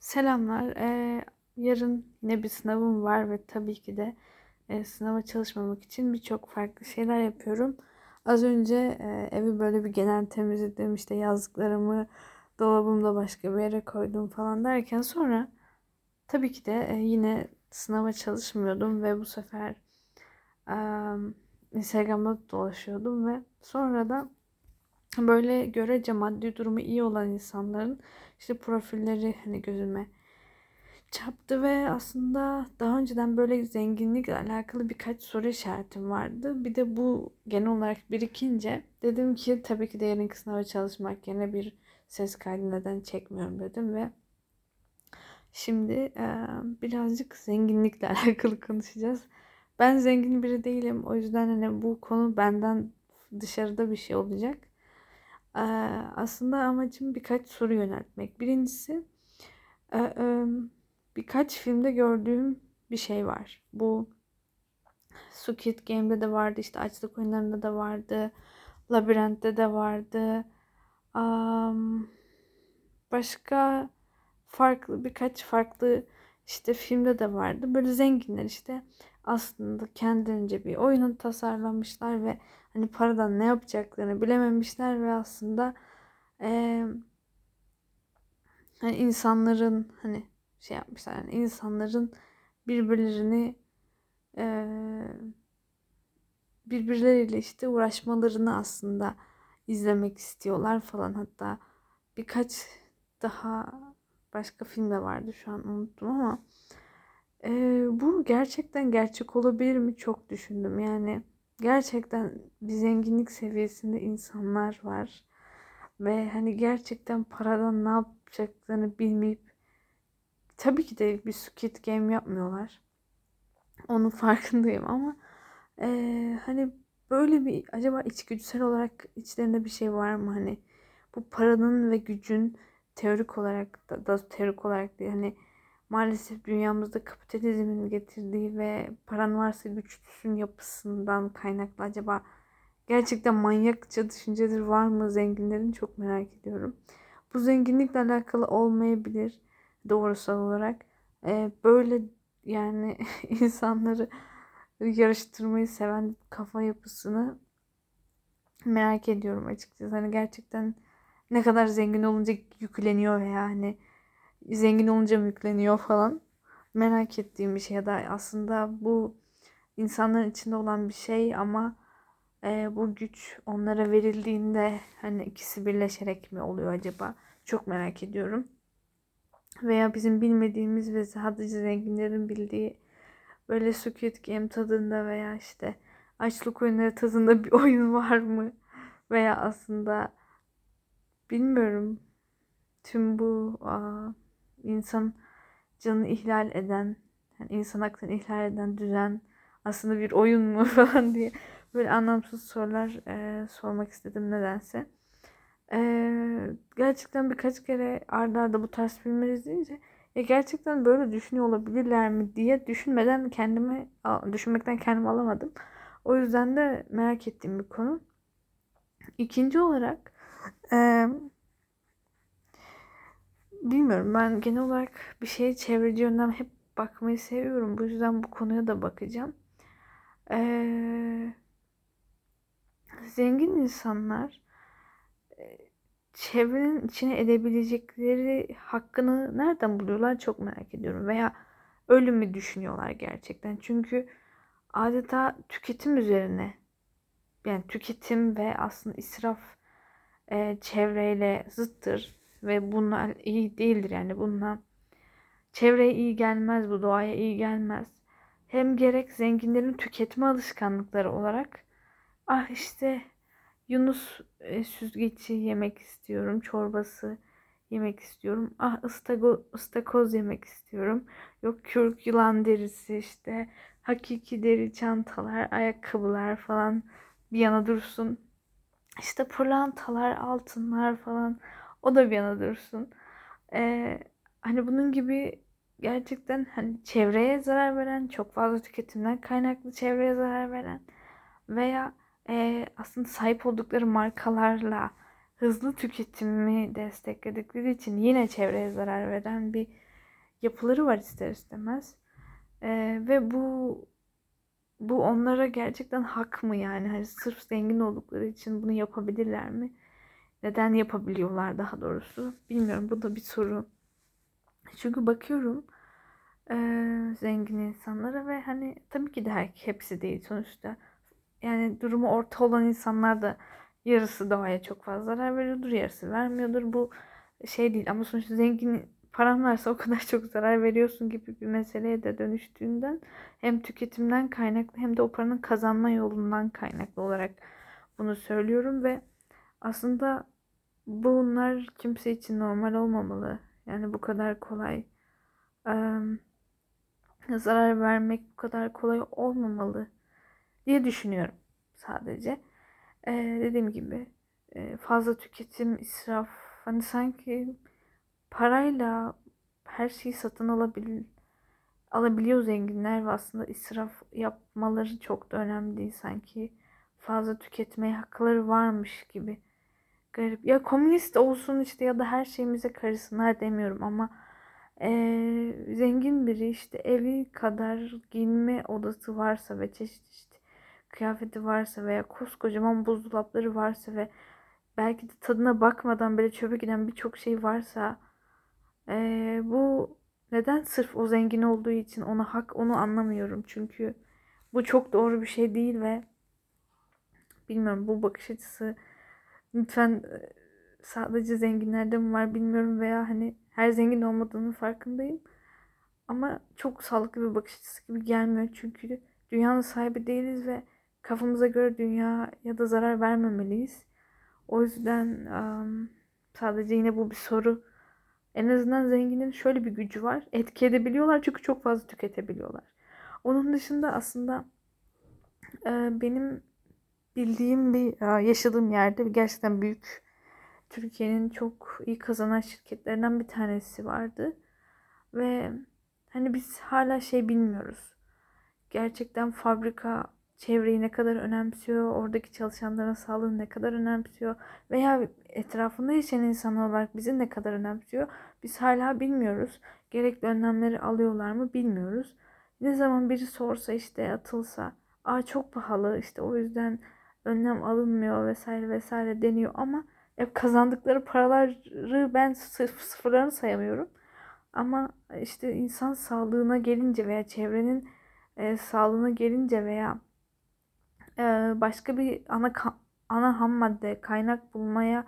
Selamlar. Ee, yarın yine bir sınavım var ve tabii ki de e, sınava çalışmamak için birçok farklı şeyler yapıyorum. Az önce e, evi böyle bir genel temizledim. işte yazdıklarımı dolabımda başka bir yere koydum falan derken sonra tabii ki de e, yine sınava çalışmıyordum ve bu sefer e, Instagram'da dolaşıyordum ve sonra da böyle görece maddi durumu iyi olan insanların işte profilleri hani gözüme çarptı ve aslında daha önceden böyle zenginlikle alakalı birkaç soru işaretim vardı. Bir de bu genel olarak birikince dedim ki tabii ki de yarınki sınava çalışmak yerine bir ses kaydı neden çekmiyorum dedim ve şimdi e, birazcık zenginlikle alakalı konuşacağız. Ben zengin biri değilim. O yüzden hani bu konu benden dışarıda bir şey olacak. Aslında amacım birkaç soru yöneltmek. Birincisi e, birkaç filmde gördüğüm bir şey var. Bu Squid Game'de de vardı, işte Açlık Oyunları'nda da vardı, Labirent'te de vardı. Başka farklı birkaç farklı işte filmde de vardı. Böyle zenginler işte aslında kendince bir oyunu tasarlamışlar ve hani paradan ne yapacaklarını bilememişler ve aslında e, hani insanların hani şey yapmışlar yani insanların birbirlerini e, birbirleriyle işte uğraşmalarını aslında izlemek istiyorlar falan. Hatta birkaç daha başka film de vardı şu an unuttum ama e, bu gerçekten gerçek olabilir mi? Çok düşündüm. Yani gerçekten bir zenginlik seviyesinde insanlar var. Ve hani gerçekten paradan ne yapacaklarını bilmeyip tabii ki de bir Squid Game yapmıyorlar. Onun farkındayım ama e, hani böyle bir acaba içgüdüsel olarak içlerinde bir şey var mı hani bu paranın ve gücün teorik olarak da, da teorik olarak değil hani maalesef dünyamızda kapitalizmin getirdiği ve paran varsa güçlüsün yapısından kaynaklı acaba gerçekten manyakça düşünceleri var mı zenginlerin çok merak ediyorum. Bu zenginlikle alakalı olmayabilir doğrusal olarak. Ee, böyle yani insanları yarıştırmayı seven kafa yapısını merak ediyorum açıkçası. Hani gerçekten ne kadar zengin olunca yükleniyor veya hani zengin olunca mı yükleniyor falan merak ettiğim bir şey ya da aslında bu insanların içinde olan bir şey ama e, bu güç onlara verildiğinde hani ikisi birleşerek mi oluyor acaba? Çok merak ediyorum. Veya bizim bilmediğimiz ve sadece zenginlerin bildiği böyle Squid Game tadında veya işte açlık oyunları tadında bir oyun var mı? Veya aslında bilmiyorum tüm bu aa, insan canını ihlal eden, yani insan haklarını ihlal eden düzen aslında bir oyun mu falan diye böyle anlamsız sorular e, sormak istedim nedense. E, gerçekten birkaç kere ardarda arda bu tarz filmler izleyince ya gerçekten böyle düşünüyor olabilirler mi diye düşünmeden kendimi düşünmekten kendimi alamadım. O yüzden de merak ettiğim bir konu. İkinci olarak e, bilmiyorum ben genel olarak bir şeye çevreci yönden hep bakmayı seviyorum. Bu yüzden bu konuya da bakacağım. Ee, zengin insanlar e, çevrenin içine edebilecekleri hakkını nereden buluyorlar çok merak ediyorum. Veya ölümü düşünüyorlar gerçekten. Çünkü adeta tüketim üzerine yani tüketim ve aslında israf e, çevreyle zıttır ve bunlar iyi değildir yani bunlar çevreye iyi gelmez bu doğaya iyi gelmez. Hem gerek zenginlerin tüketme alışkanlıkları olarak ah işte Yunus e, süzgeci yemek istiyorum, çorbası yemek istiyorum. Ah ıstago, ıstakoz yemek istiyorum. Yok kürk yılan derisi işte hakiki deri çantalar, ayakkabılar falan bir yana dursun. İşte pırlantalar, altınlar falan o da bir yana dursun. Ee, hani bunun gibi gerçekten hani çevreye zarar veren, çok fazla tüketimden kaynaklı çevreye zarar veren veya e, aslında sahip oldukları markalarla hızlı tüketimi destekledikleri için yine çevreye zarar veren bir yapıları var ister istemez. Ee, ve bu bu onlara gerçekten hak mı yani? Hani sırf zengin oldukları için bunu yapabilirler mi? Neden yapabiliyorlar daha doğrusu? Bilmiyorum. Bu da bir soru. Çünkü bakıyorum e, zengin insanlara ve hani tabii ki de her, hepsi değil sonuçta. Yani durumu orta olan insanlar da yarısı doğaya çok fazla zarar veriyordur, yarısı vermiyordur. Bu şey değil ama sonuçta zengin paran varsa o kadar çok zarar veriyorsun gibi bir meseleye de dönüştüğünden hem tüketimden kaynaklı hem de o paranın kazanma yolundan kaynaklı olarak bunu söylüyorum ve aslında bunlar kimse için normal olmamalı. Yani bu kadar kolay zarar vermek bu kadar kolay olmamalı diye düşünüyorum sadece. Ee, dediğim gibi fazla tüketim, israf hani sanki parayla her şeyi satın alabil alabiliyor zenginler ve aslında israf yapmaları çok da önemli değil sanki fazla tüketmeye hakları varmış gibi garip ya komünist olsun işte ya da her şeyimize karışsınlar demiyorum ama ee, zengin biri işte evi kadar giyinme odası varsa ve çeşit çeşit kıyafeti varsa veya koskocaman buzdolapları varsa ve belki de tadına bakmadan böyle çöpe giden birçok şey varsa ee, bu neden sırf o zengin olduğu için ona hak onu anlamıyorum. Çünkü bu çok doğru bir şey değil ve bilmiyorum bu bakış açısı lütfen sadece zenginlerde mi var bilmiyorum veya hani her zengin olmadığının farkındayım. Ama çok sağlıklı bir bakış açısı gibi gelmiyor çünkü dünyanın sahibi değiliz ve kafamıza göre dünya ya da zarar vermemeliyiz. O yüzden sadece yine bu bir soru. En azından zenginin şöyle bir gücü var. Etki edebiliyorlar çünkü çok fazla tüketebiliyorlar. Onun dışında aslında benim bildiğim bir yaşadığım yerde gerçekten büyük Türkiye'nin çok iyi kazanan şirketlerinden bir tanesi vardı. Ve hani biz hala şey bilmiyoruz. Gerçekten fabrika çevreyi ne kadar önemsiyor, oradaki çalışanların sağlığını ne kadar önemsiyor veya etrafında yaşayan insanlar olarak bizi ne kadar önemsiyor biz hala bilmiyoruz. Gerekli önlemleri alıyorlar mı bilmiyoruz. Ne zaman biri sorsa işte atılsa, aa çok pahalı işte o yüzden önlem alınmıyor vesaire vesaire deniyor ama hep kazandıkları paraları ben sıf sıfırlarını sayamıyorum. Ama işte insan sağlığına gelince veya çevrenin e, sağlığına gelince veya e, başka bir ana ana ham madde kaynak bulmaya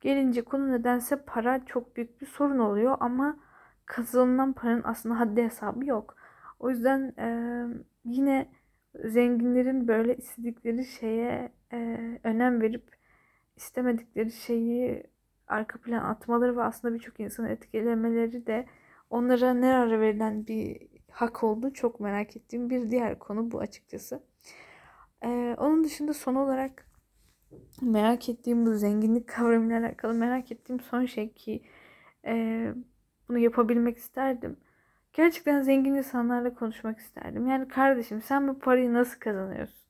gelince konu nedense para çok büyük bir sorun oluyor ama kazanılan paranın aslında haddi hesabı yok. O yüzden e, yine zenginlerin böyle istedikleri şeye e, önem verip istemedikleri şeyi arka plan atmaları ve aslında birçok insanı etkilemeleri de onlara ne ara verilen bir hak oldu çok merak ettiğim bir diğer konu bu açıkçası. Ee, onun dışında son olarak merak ettiğim bu zenginlik kavramıyla alakalı merak ettiğim son şey ki e, bunu yapabilmek isterdim. Gerçekten zengin insanlarla konuşmak isterdim. Yani kardeşim sen bu parayı nasıl kazanıyorsun?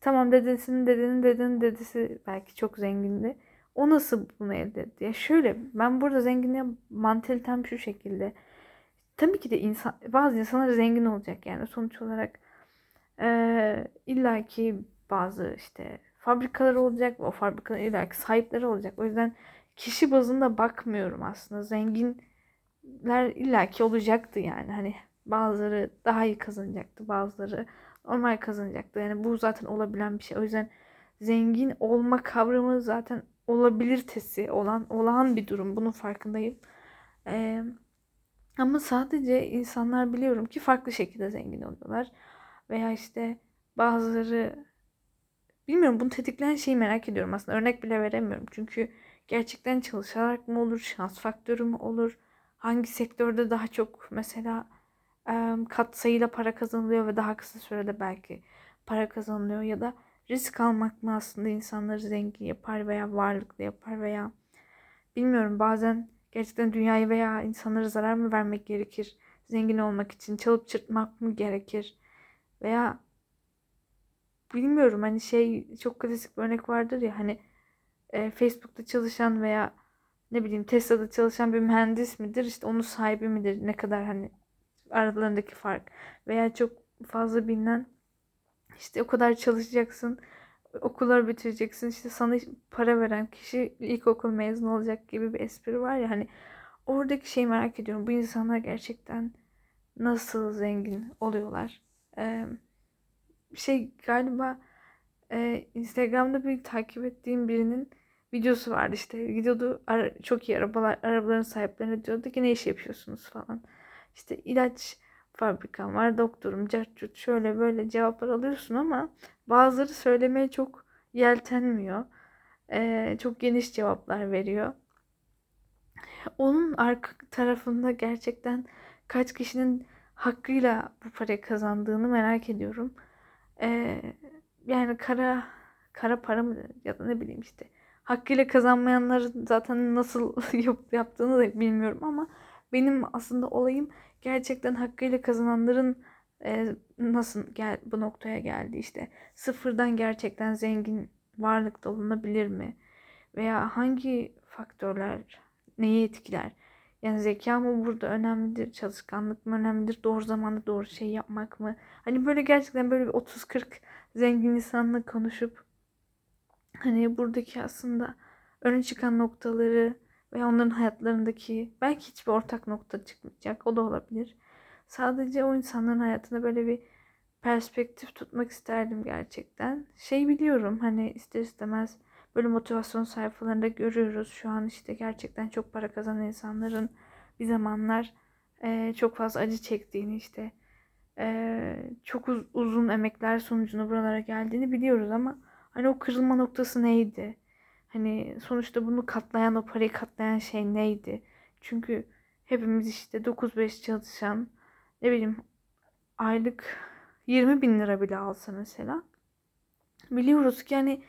Tamam dedesinin dedenin dedenin dedesi belki çok zengindi. O nasıl bunu elde etti? Ya şöyle ben burada zenginliğe mantalitem şu şekilde. Tabii ki de insan, bazı insanlar zengin olacak yani sonuç olarak e, illaki bazı işte fabrikalar olacak o fabrikaların illaki sahipleri olacak. O yüzden kişi bazında bakmıyorum aslında. Zenginler illaki olacaktı yani. Hani bazıları daha iyi kazanacaktı, bazıları normal kazanacaktı. Yani bu zaten olabilen bir şey. O yüzden zengin olma kavramı zaten olabilirtesi olan olağan bir durum. Bunun farkındayım. Ee, ama sadece insanlar biliyorum ki farklı şekilde zengin oluyorlar. Veya işte bazıları bilmiyorum bunu tetikleyen şeyi merak ediyorum aslında. Örnek bile veremiyorum. Çünkü gerçekten çalışarak mı olur, şans faktörü mü olur? Hangi sektörde daha çok mesela kat sayıyla para kazanılıyor ve daha kısa sürede belki para kazanılıyor ya da risk almak mı aslında insanları zengin yapar veya varlıklı yapar veya bilmiyorum bazen gerçekten dünyayı veya insanlara zarar mı vermek gerekir? Zengin olmak için çalıp çırpmak mı gerekir? Veya bilmiyorum hani şey çok klasik bir örnek vardır ya hani e, Facebook'ta çalışan veya ne bileyim Tesla'da çalışan bir mühendis midir? İşte onun sahibi midir? Ne kadar hani aralarındaki fark veya çok fazla bilinen işte o kadar çalışacaksın okullar bitireceksin işte sana para veren kişi ilkokul mezunu olacak gibi bir espri var ya hani oradaki şeyi merak ediyorum bu insanlar gerçekten nasıl zengin oluyorlar ee, şey galiba e, Instagram'da bir takip ettiğim birinin videosu vardı işte gidiyordu çok iyi arabalar arabaların sahiplerine diyordu ki ne iş yapıyorsunuz falan işte ilaç fabrikam var, doktorum, cartçut şöyle böyle cevaplar alıyorsun ama bazıları söylemeye çok yeltenmiyor. Ee, çok geniş cevaplar veriyor. Onun arka tarafında gerçekten kaç kişinin hakkıyla bu parayı kazandığını merak ediyorum. Ee, yani kara kara para mı ya da ne bileyim işte hakkıyla kazanmayanların zaten nasıl yaptığını da bilmiyorum ama benim aslında olayım gerçekten hakkıyla kazananların e, nasıl gel bu noktaya geldi işte. Sıfırdan gerçekten zengin varlıkta olunabilir mi? Veya hangi faktörler neyi etkiler? Yani zeka mı burada önemlidir çalışkanlık mı önemlidir doğru zamanda doğru şey yapmak mı? Hani böyle gerçekten böyle bir 30-40 zengin insanla konuşup hani buradaki aslında öne çıkan noktaları ve onların hayatlarındaki belki hiçbir ortak nokta çıkmayacak. O da olabilir. Sadece o insanların hayatında böyle bir perspektif tutmak isterdim gerçekten. Şey biliyorum hani ister istemez böyle motivasyon sayfalarında görüyoruz. Şu an işte gerçekten çok para kazanan insanların bir zamanlar e, çok fazla acı çektiğini işte e, çok uz- uzun emekler sonucunda buralara geldiğini biliyoruz ama hani o kırılma noktası neydi? Hani sonuçta bunu katlayan o parayı katlayan şey neydi? Çünkü hepimiz işte 9-5 çalışan ne bileyim aylık 20 bin lira bile alsa mesela biliyoruz ki hani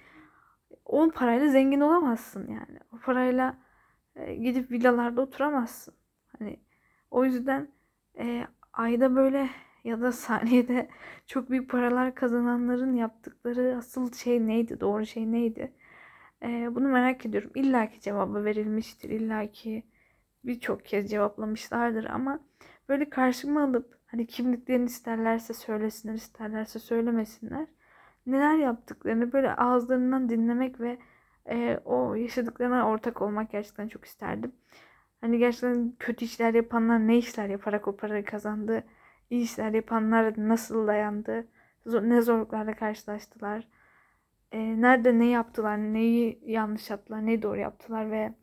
10 parayla zengin olamazsın yani. O parayla e, gidip villalarda oturamazsın. Hani o yüzden e, ayda böyle ya da saniyede çok büyük paralar kazananların yaptıkları asıl şey neydi? Doğru şey neydi? Ee, bunu merak ediyorum. İlla ki cevabı verilmiştir. İlla ki birçok kez cevaplamışlardır ama böyle karşıma alıp hani kimliklerini isterlerse söylesinler, isterlerse söylemesinler. Neler yaptıklarını böyle ağızlarından dinlemek ve e, o yaşadıklarına ortak olmak gerçekten çok isterdim. Hani gerçekten kötü işler yapanlar ne işler yaparak o parayı kazandı, iyi işler yapanlar nasıl dayandı, ne zorluklarla karşılaştılar e, nerede ne yaptılar, neyi yanlış yaptılar, neyi doğru yaptılar ve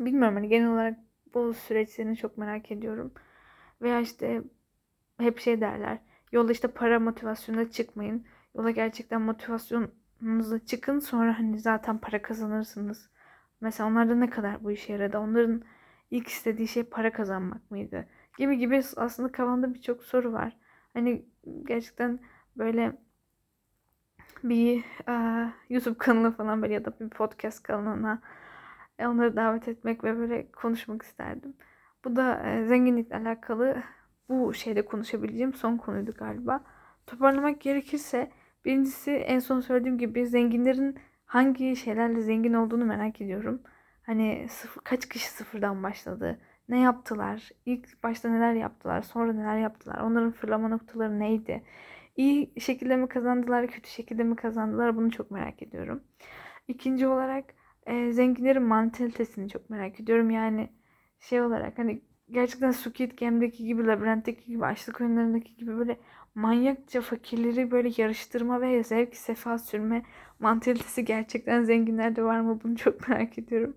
bilmiyorum hani genel olarak bu süreçlerini çok merak ediyorum. Veya işte hep şey derler. Yolda işte para motivasyonuna çıkmayın. Yola gerçekten motivasyonunuza çıkın. Sonra hani zaten para kazanırsınız. Mesela onlarda ne kadar bu işe yaradı? Onların ilk istediği şey para kazanmak mıydı? Gibi gibi aslında kafamda birçok soru var. Hani gerçekten böyle bir e, YouTube kanalı falan böyle ya da bir podcast kanalına e, onları davet etmek ve böyle konuşmak isterdim. Bu da e, zenginlikle alakalı bu şeyde konuşabileceğim son konuydu galiba. Toparlamak gerekirse birincisi en son söylediğim gibi zenginlerin hangi şeylerle zengin olduğunu merak ediyorum. Hani sıfır, kaç kişi sıfırdan başladı? Ne yaptılar? İlk başta neler yaptılar? Sonra neler yaptılar? Onların fırlama noktaları neydi? iyi şekilde mi kazandılar, kötü şekilde mi kazandılar bunu çok merak ediyorum. İkinci olarak e, zenginlerin mantalitesini çok merak ediyorum. Yani şey olarak hani gerçekten Squid Game'deki gibi, Labirent'teki gibi, açlık oyunlarındaki gibi böyle manyakça fakirleri böyle yarıştırma ve zevk sefa sürme mantalitesi gerçekten zenginlerde var mı bunu çok merak ediyorum.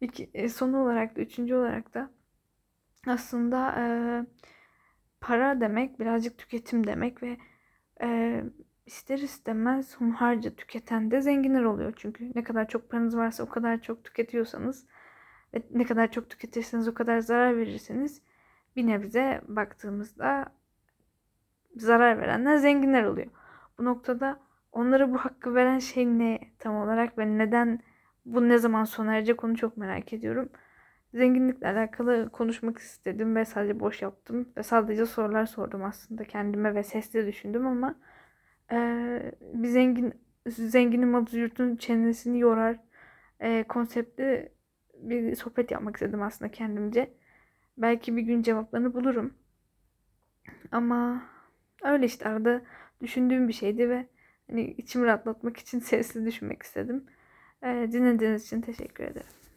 İki, e, son olarak da üçüncü olarak da aslında e, para demek birazcık tüketim demek ve e, ister istemez hunharca tüketen de zenginler oluyor. Çünkü ne kadar çok paranız varsa o kadar çok tüketiyorsanız ve ne kadar çok tüketirseniz o kadar zarar verirseniz bir nebze baktığımızda zarar verenler zenginler oluyor. Bu noktada onlara bu hakkı veren şey ne tam olarak ve neden bu ne zaman sona erecek onu çok merak ediyorum. Zenginlikle alakalı konuşmak istedim ve sadece boş yaptım. Ve sadece sorular sordum aslında kendime ve sesli düşündüm ama e, bir zengin zenginin malı yurtun çenesini yorar e, konsepti bir sohbet yapmak istedim aslında kendimce. Belki bir gün cevaplarını bulurum. Ama öyle işte arada düşündüğüm bir şeydi ve hani içimi rahatlatmak için sesli düşünmek istedim. Ee, dinlediğiniz için teşekkür ederim.